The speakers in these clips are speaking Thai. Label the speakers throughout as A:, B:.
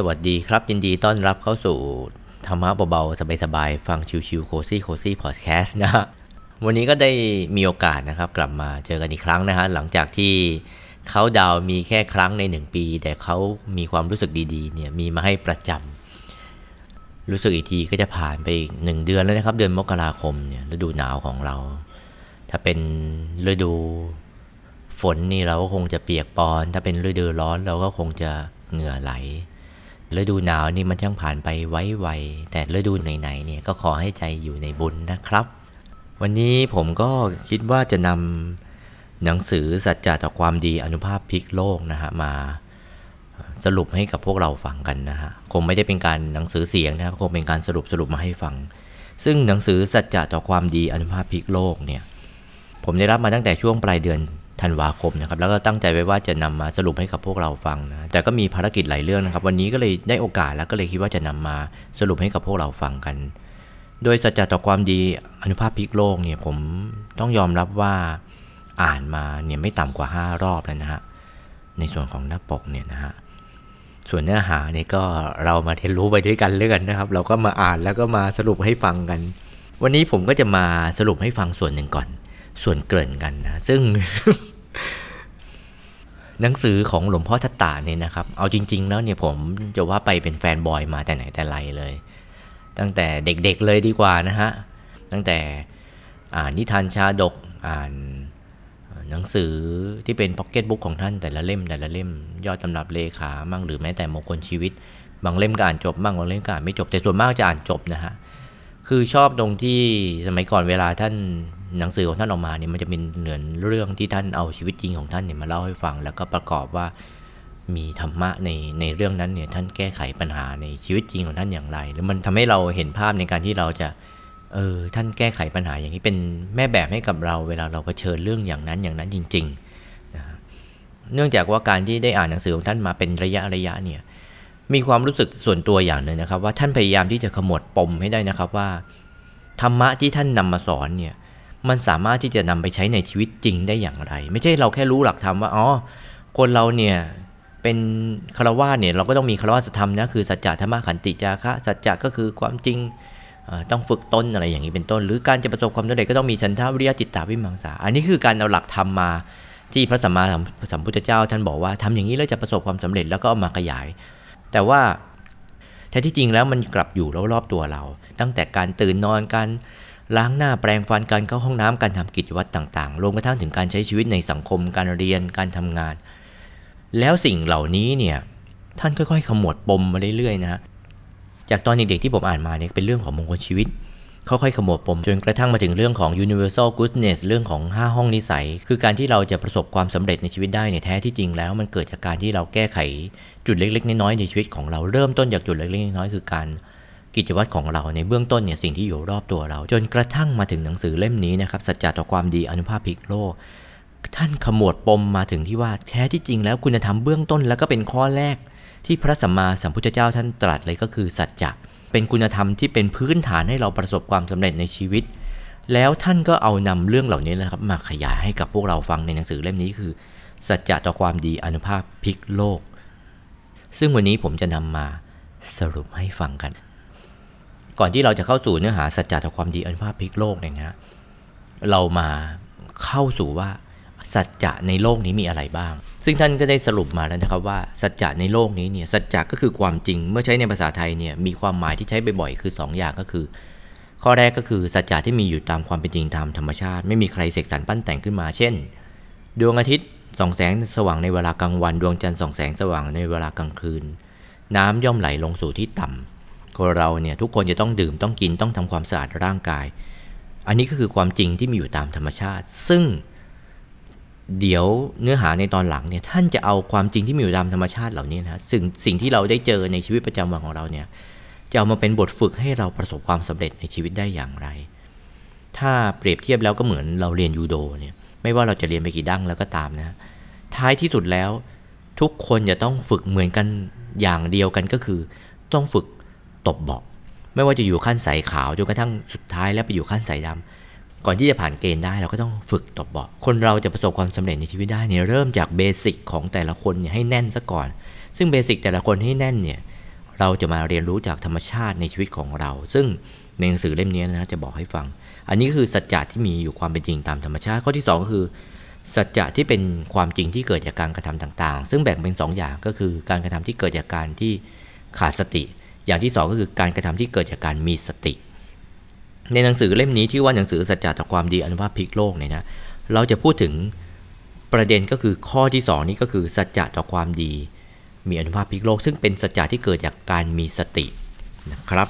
A: สวัสดีครับ ยินดีต้อนรับเข้าสู่ธรรมะเบาๆสบายๆฟังชิวๆโคซี่โคซี่พอดแคสต์นะฮะวันนี้ก็ได้มีโอกาสนะครับ กลับมาเจอกันอีกครั้งนะฮะหลังจากที่เขาดาวมีแค่ครั้งในหนึ่งปี แต่เขามีความรู้สึกดีๆเนี่ยมีมาให้ประจำรู้สึกอีกทีก็จะผ่านไปอีกหนึ่งเดือนแล้วนะครับ เดือนมกราคมเนี่ยฤดูหนาวของเรา ถ้าเป็นฤดูฝนนี่เราก็คงจะเปียกปอน ถ้าเป็นฤดูร้อนเราก็คงจะเหงื่อไหล ฤดูหนาวนี่มันช่างผ่านไปไว้ไวแต่ฤดูไหนๆเนี่ยก็ขอให้ใจอยู่ในบุญนะครับ วันนี้ผมก็คิดว่าจะนำหนังสือสัจจะต่อความดีอนุภาพพลิกโลกนะฮะมาสรุปให้กับพวกเราฟังกันนะฮะคงไม่ได้เป็นการหนังสือเสียงนะครับคงเป็นการสรุปสรุปมาให้ฟัง ซึ่งหนังสือสัจจะต่อความดีอนุภาพพลิกโลกเนี่ยผมได้รับมาตั้งแต่ช่วงปลายเดือน ธันวาคมนะครับแล้วก็ตั้งใจไว้ว่าจะนำมาสรุปให้กับพวกเราฟังนะแต่ก็มีภารกิจหลายเรื่องนะครับ วันนี้ก็เลยได้โอกาสแล้วก็เลยคิดว่าจะนำมาสรุปให้กับพวกเราฟังกัน โดยสัจจะต่อความดีอนุภาพพลิกโลกเนี่ยผมต้องยอมรับว่าอ่านมาเนี่ยไม่ต่ำกว่า 5 รอบแล้วนะฮะในส่วนของหน้าปกเนี่ยนะฮะส่วนเนื้อหาเนี่ยก็เรามาเรียนรู้ไปด้วยกันเรื่อนนะครับ เราก็มาอ่านแล้วก็มาสรุปให้ฟังกัน วันนี้ผมก็จะมาสรุปให้ฟังส่วนหนึ่งก่อน ส่วนเกริ่นกันนะ ซึ่ง หนังสือของหลวงพ่อทัตตาเนี่ยนะครับ เอาจริง ๆ แล้วเนี่ยผมจะว่าไปเป็นแฟนบอยมาแต่ไหนแต่ไรเลย ตั้งแต่เด็กๆเลยดีกว่านะฮะ ตั้งแต่อ่านนิทานชาดกอ่านหนังสือที่เป็นพ็อกเก็ตบุ๊กของท่านแต่ละเล่มแต่ละเล่ม ยอดตำรับเลขามั่งหรือแม้แต่มงคลชีวิต บางเล่มก็อ่านจบบ้างบางเล่มก็อ่านไม่จบแต่ส่วนมากจะอ่านจบนะฮะคือชอบตรงที่สมัยก่อนเวลาท่าน หนังสือของท่านออกมาเนี่ยมันจะเป็นเหมือนเรื่องที่ท่านเอาชีวิตจริงของท่านเนี่ยมาเล่าให้ฟัง แล้วก็ประกอบว่ามีธรรมะในในเรื่องนั้นเนี่ยท่านแก้ไขปัญหาในชีวิตจริงของท่านอย่างไรแล้วมันทำให้เราเห็นภาพในการที่เราจะเออท่านแก้ไขปัญหาอย่างนี้เป็นแม่แบบให้กับเรา เวลาเราเผชิญเรื่องอย่างนั้นอย่างนั้นจริงๆนะเนื่องจากว่าการที่ได้อ่านหนังสือของท่านมาเป็นระยะระยะเนี่ยมีความรู้สึกส่วนตัวอย่างหนึ่งนะครับ ว่าท่านพยายามที่จะขมวดปมให้ได้นะครับว่า ธรรมะที่ท่านนำมาสอนเนี่ย มันสามารถที่จะนำไปใช้ในชีวิตจริงได้อย่างไร ไม่ใช่เราแค่รู้หลักธรรมว่าอ๋อคนเราเนี่ยเป็นคารวะเนี่ยเราก็ต้องมีคารวะธรรมนะคือสัจจะธรรมะขันติจาคะสัจจะก็คือความจริงต้องฝึกต้นอะไรอย่างนี้เป็นต้น หรือการจะประสบความสำเร็จก็ต้องมีฉันทาวิริยะจิตตาวิมังสา อันนี้คือการเอาหลักธรรมมาที่พระสัมมาสัมพุทธเจ้า ท่านบอกว่าทำอย่างนี้แล้วจะประสบความสำเร็จแล้วก็เอามาขยาย แต่ว่าแท้ที่จริงแล้วมันกลับอยู่รอบๆตัวเรา ตั้งแต่การตื่นนอนการ ล้างหน้าแปรงฟันการเข้าห้องน้ำการทำกิจวัตรต่างๆ รวมกระทั่งถึงการใช้ชีวิตในสังคมการเรียนการทำงาน แล้วสิ่งเหล่านี้เนี่ยท่านค่อยๆ ขมวดปมมาเรื่อยๆนะจากตอนเด็กๆที่ผมอ่านมาเนี่ยเป็นเรื่องของมงคลชีวิตค่อยๆขมวดปมจนกระทั่งมาถึงเรื่องของ universal goodness เรื่องของ 5 ห้องนิสัย คือการที่เราจะประสบความสำเร็จในชีวิตได้เนี่ยแท้ที่จริงแล้วมันเกิดจากการที่เราแก้ไขจุดเล็กๆ น้อยๆในชีวิตของเราเริ่มต้นจากจุดเล็กๆ น้อยๆคือการ กิจวัตรของเราในเบื้องต้นเนี่ยสิ่งที่อยู่รอบตัวเรา จนกระทั่งมาถึงหนังสือเล่มนี้นะครับสัจจะต่อความดีอนุภาพพลิกโลกท่านขมวดปมมาถึงที่ว่าแท้ที่จริงแล้วคุณธรรมเบื้องต้นแล้วก็เป็นข้อแรก ที่พระสัมมาสัมพุทธเจ้าท่านตรัสเลยก็คือสัจจะเป็นคุณธรรมที่เป็นพื้นฐานให้เราประสบความสำเร็จในชีวิต แล้วท่านก็เอานำเรื่องเหล่านี้นะครับมาขยายให้กับพวกเราฟังในหนังสือเล่มนี้คือ สัจจะต่อความดีอนุภาพพลิกโลก ซึ่งวันนี้ผมจะนำมาสรุปให้ฟังกัน ก่อนที่เราจะเข้าสู่เนื้อหาสัจจะต่อความดีอนุภาพพลิกโลกเนี่ยนะเรามาเข้าสู่ว่าสัจจะในโลกนี้มีอะไรบ้าง ซึ่งท่านก็ได้สรุปมาแล้วนะครับว่าสัจจะในโลกนี้เนี่ยสัจจะก็คือความจริง เมื่อใช้ในภาษาไทยเนี่ยมีความหมายที่ใช้บ่อยๆคือ 2อย่างก็คือ ข้อแรกก็คือสัจจะที่มีอยู่ตามความเป็นจริงตามธรรมชาติ ไม่มีใครเสกสรรปั้นแต่งขึ้นมา เช่น ดวงอาทิตย์ส่องแสงสว่างในเวลากลางวัน ดวงจันทร์ส่องแสงสว่างในเวลากลางคืน น้ำย่อมไหลลงสู่ที่ต่ำ คนเราเนี่ยทุกคนจะต้องดื่มต้องกินต้องทำความสะอาดร่างกาย อันนี้ก็คือความจริงที่มีอยู่ตามธรรมชาติ ซึ่งเดี๋ยวเนื้อหาในตอนหลังเนี่ยท่านจะเอาความจริงที่มีอยู่ตามธรรมชาติเหล่านี้นะสิ่งสิ่งที่เราได้เจอในชีวิตประจำวันของเราเนี่ยจะเอามาเป็นบทฝึกให้เราประสบความสำเร็จในชีวิตได้อย่างไร ถ้าเปรียบเทียบแล้วก็เหมือนเราเรียนยูโดเนี่ยไม่ว่าเราจะเรียนไปกี่ดั้งแล้วก็ตามนะ ท้ายที่สุดแล้วทุกคนจะต้องฝึกเหมือนกันอย่างเดียวกันก็คือ ต้องฝึก ตบเบาไม่ว่าจะอยู่ขั้นสายขาวจนกระทั่งสุดท้ายแล้วไปอยู่ขั้นสายดำก่อนที่จะผ่านเกณฑ์ได้เราก็ต้องฝึกตบเบาคนเราจะประสบความสำเร็จในชีวิตได้เนี่ยเริ่มจากเบสิกของแต่ละคนเนี่ยให้แน่นซะก่อน ซึ่งเบสิกแต่ละคนให้แน่นเนี่ยเราจะมาเรียนรู้จากธรรมชาติในชีวิตของเรา ซึ่งในหนังสือเล่มนี้นะจะบอกให้ฟัง อันนี้คือสัจจะที่มีอยู่ความเป็นจริงตามธรรมชาติข้อที่2ก็คือ สัจจะที่เป็นความจริงที่เกิดจากการกระทำต่างๆ ซึ่งแบ่งเป็น2อย่างก็คือการกระทำที่เกิดจากการที่ขาดสติ อย่างที่ 2 ก็คือการกระทำที่เกิดจากการมีสติ ในหนังสือเล่มนี้ที่ว่าหนังสือสัจจะต่อความดีอนุภาพพลิกโลกเนี่ยนะเราจะพูดถึงประเด็นก็คือข้อที่ 2 นี้ก็คือสัจจะต่อความดี มีอนุภาพพลิกโลก ซึ่งเป็นสัจจะที่เกิดจากการมีสตินะครับ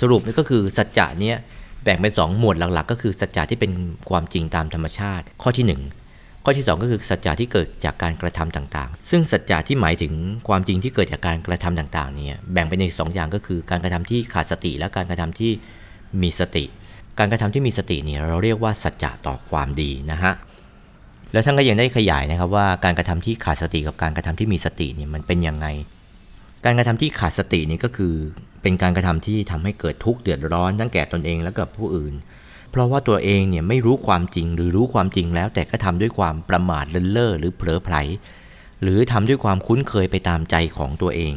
A: สรุปนี่ก็คือสัจจะเนี้ยแบ่งเป็น 2 หมวดหลักๆ ก็คือสัจจะที่เป็นความจริงตามธรรมชาติ ข้อที่ 1 ข้อที่ 2 ก็คือสัจจะที่เกิดจากการกระทำต่างๆ ซึ่งสัจจะที่หมายถึงความจริงที่เกิดจากการกระทำต่างๆเนี่ยแบ่งเป็นในสองอย่างก็คือการกระทำที่ขาดสติ และการกระทำที่มีสติ การกระทำที่มีสติเนี่ยเราเรียกว่าสัจจะต่อความดีนะฮะแล้วท่านก็ยังได้ขยายนะครับว่าการกระทำที่ขาดสติกับการกระทำที่มีสติเนี่ยมันเป็นยังไง การกระทำที่ขาดสตินี่ก็คือเป็นการกระทำที่ทำให้เกิดทุกข์เดือดร้อนทั้งแก่ตนเองและกับผู้อื่น เพราะว่าตัวเองเนี่ยไม่รู้ความจริงหรือรู้ความจริงแล้ว แต่ก็ทำด้วยความประมาทเลินเล่อหรือเผลอไผล หรือทำด้วยความคุ้นเคยไปตามใจของตัวเอง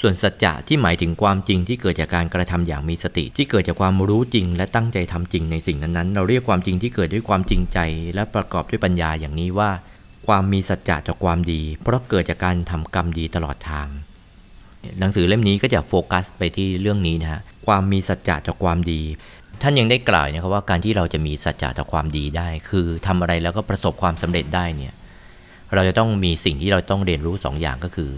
A: ส่วนสัจจะที่หมายถึงความจริงที่เกิดจากการกระทำอย่างมีสติ ที่เกิดจากความรู้จริง และตั้งใจทำจริงในสิ่งนั้นๆ เราเรียกความจริงที่เกิดด้วยความจริงใจ และประกอบด้วยปัญญาอย่างนี้ว่า ความมีสัจจะต่อความดี เพราะเกิดจากการทำกรรมดีตลอดทางหนังสือเล่มนี้ก็จะโฟกัสไปที่เรื่องนี้นะฮะความมีสัจจะต่อความดี ท่านยังได้กล่าวนะครับว่าการที่เราจะมีสัจจะต่อความดีได้ คือทำอะไรแล้วก็ประสบความสำเร็จได้เนี่ยเราจะต้องมีสิ่งที่เราต้องเรียนรู้2ออย่างก็คือ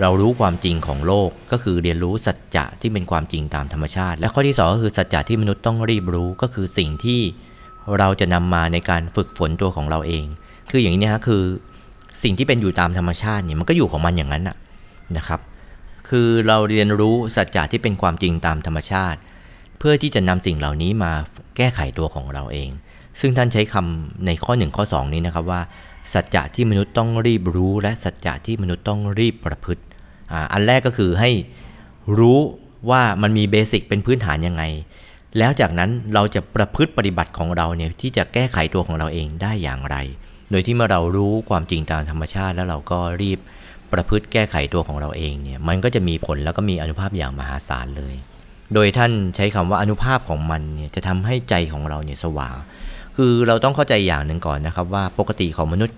A: เรารู้ความจริงของโลกก็คือเรียนรู้สัจจะที่เป็นความจริงตามธรรมชาติ และข้อที่ 2 ก็คือสัจจะที่มนุษย์ต้องรีบรู้ก็คือสิ่งที่เราจะนำมาในการฝึกฝนตัวของเราเอง คืออย่างนี้ฮะคือสิ่งที่เป็นอยู่ตามธรรมชาติเนี่ยมันก็อยู่ของมันอย่างนั้นนะครับ คือเราเรียนรู้สัจจะที่เป็นความจริงตามธรรมชาติ เพื่อที่จะนำสิ่งเหล่านี้มาแก้ไขตัวของเราเอง ซึ่งท่านใช้คำในข้อ 1 ข้อ 2 นี้นะครับว่า สัจจะที่มนุษย์ต้องรีบรู้ และสัจจะที่มนุษย์ต้องรีบประพฤติอันแรกก็คือให้รู้ว่ามันมีเบสิกเป็นพื้นฐานยังไง แล้วจากนั้นเราจะประพฤติปฏิบัติของเราเนี่ยที่จะแก้ไขตัวของเราเองได้อย่างไร โดยที่เมื่อเรารู้ความจริงตามธรรมชาติ แล้วเราก็รีบประพฤติแก้ไขตัวของเราเองเนี่ยมันก็จะมีผลแล้วก็มีอนุภาพอย่างมหาศาลเลย โดยท่านใช้คำว่าอนุภาพของมันเนี่ยจะทำให้ใจของเราเนี่ยสว่าง คือเราต้องเข้าใจอย่างหนึ่งก่อนนะครับว่าปกติของมนุษย์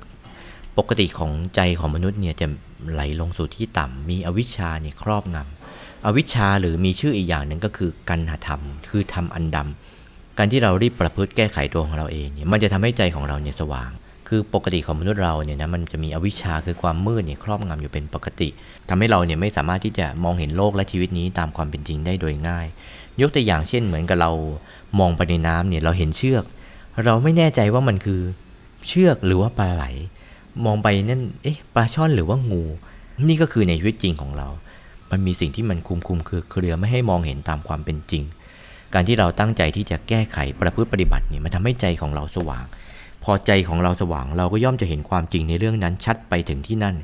A: ปกติของใจของมนุษย์เนี่ยจะไหลลงสู่ที่ต่ำมีอวิชชาเนี่ยครอบงำอวิชชาหรือมีชื่ออีกอย่างหนึ่งก็คือกันหธรรม คือทำอันดำการที่เรารีบประพฤติแก้ไขตัวของเราเองเนี่ยมันจะทำให้ใจของเราเนี่ยสว่าง คือปกติของมนุษย์เราเนี่ยนะมันจะมีอวิชชาคือความมืดเนี่ยครอบงำอยู่เป็นปกติทำให้เราเนี่ยไม่สามารถที่จะมองเห็นโลกและชีวิตนี้ตามความเป็นจริงได้โดยง่าย ยกตัวอย่างเช่นเหมือนกับเรามองไปในน้ำเนี่ยเราเห็นเชือก เราไม่แน่ใจว่ามันคือเชือกหรือว่าปลาไหล มองไปนั่นเอ๊ะปลาช่อนหรือว่างู นี่ก็คือในชีวิตจริงของเรา มันมีสิ่งที่มันคุมคุมคือเครือไม่ให้มองเห็นตามความเป็นจริง การที่เราตั้งใจที่จะแก้ไขประพฤติปฏิบัติเนี่ยมันทำให้ใจของเราสว่าง พอใจของเราสว่างเราก็ย่อมจะเห็นความจริงในเรื่องนั้นชัดไปถึงที่นั่น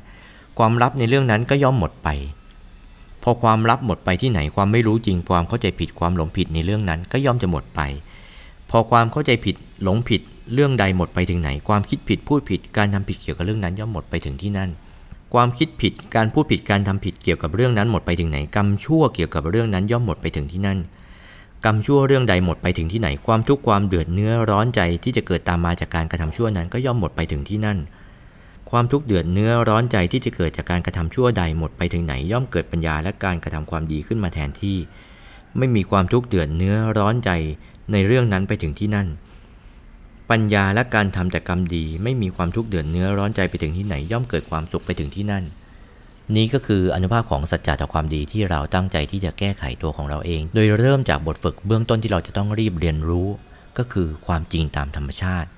A: ความลับในเรื่องนั้นก็ย่อมหมดไป พอความลับหมดไปที่ไหนความไม่รู้จริงความเข้าใจผิดความหลงผิดในเรื่องนั้นก็ย่อมจะหมดไป พอความเข้าใจผิดหลงผิดเรื่องใดหมดไปถึงไหน ความคิดผิดพูดผิดการทำผิดเกี่ยวกับเรื่องนั้นย่อมหมดไปถึงที่นั่น ความคิดผิดการพูดผิดการทำผิดเกี่ยวกับเรื่องนั้นหมดไปถึงไหนกรรมชั่วเกี่ยวกับเรื่องนั้นย่อมหมดไปถึงที่นั่น กรรมชั่วเรื่องใดหมดไปถึงที่ไหนความทุกข์ความเดือดเนื้อร้อนใจที่จะเกิดตามมาจากการกระทำชั่วนั้นก็ย่อมหมดไปถึงที่นั่น ความทุกข์เดือดเนื้อร้อนใจที่จะเกิดจากการกระทำชั่วใดหมดไปถึงไหน ย่อมเกิดปัญญาและการกระทำความดีขึ้นมาแทนที่ ไม่มีความทุกข์เดือดเนื้อร้อนใจในเรื่องนั้นไปถึงที่นั่น ปัญญาและการทำแต่กรรมดี ไม่มีความทุกข์เดือดเนื้อร้อนใจไปถึงที่ไหน ย่อมเกิดความสุขไปถึงที่นั่น นี้ก็คืออนุภาพของสัจจะต่อความดีที่เราตั้งใจที่จะแก้ไขตัวของเราเอง โดยเริ่มจากบทฝึกเบื้องต้นที่เราจะต้องรีบเรียนรู้ ก็คือความจริงตามธรรมชาติ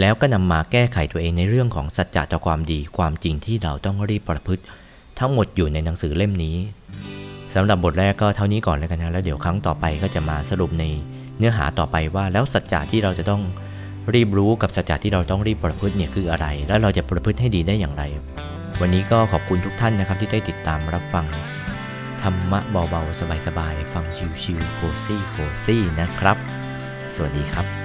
A: แล้วก็นำมาแก้ไขตัวเองในเรื่องของสัจจะต่อความดี ความจริงที่เราต้องรีบประพฤติ ทั้งหมดอยู่ในหนังสือเล่มนี้สำหรับบทแรกก็เท่านี้ก่อนแล้วกันนะแล้วเดี๋ยวครั้งต่อไปก็จะมาสรุปในเนื้อหาต่อไปว่าแล้วสัจจะที่เราจะต้องรีบรู้กับสัจจะที่เราต้องรีบประพฤติเนี่ยคืออะไร แล้วเราจะประพฤติให้ดีได้อย่างไร วันนี้ก็ขอบคุณทุกท่านนะครับที่ได้ติดตามรับฟัง ธรรมะเบาๆ สบายๆ ฟังชิวๆโคซี่โคซี่นะครับ สวัสดีครับ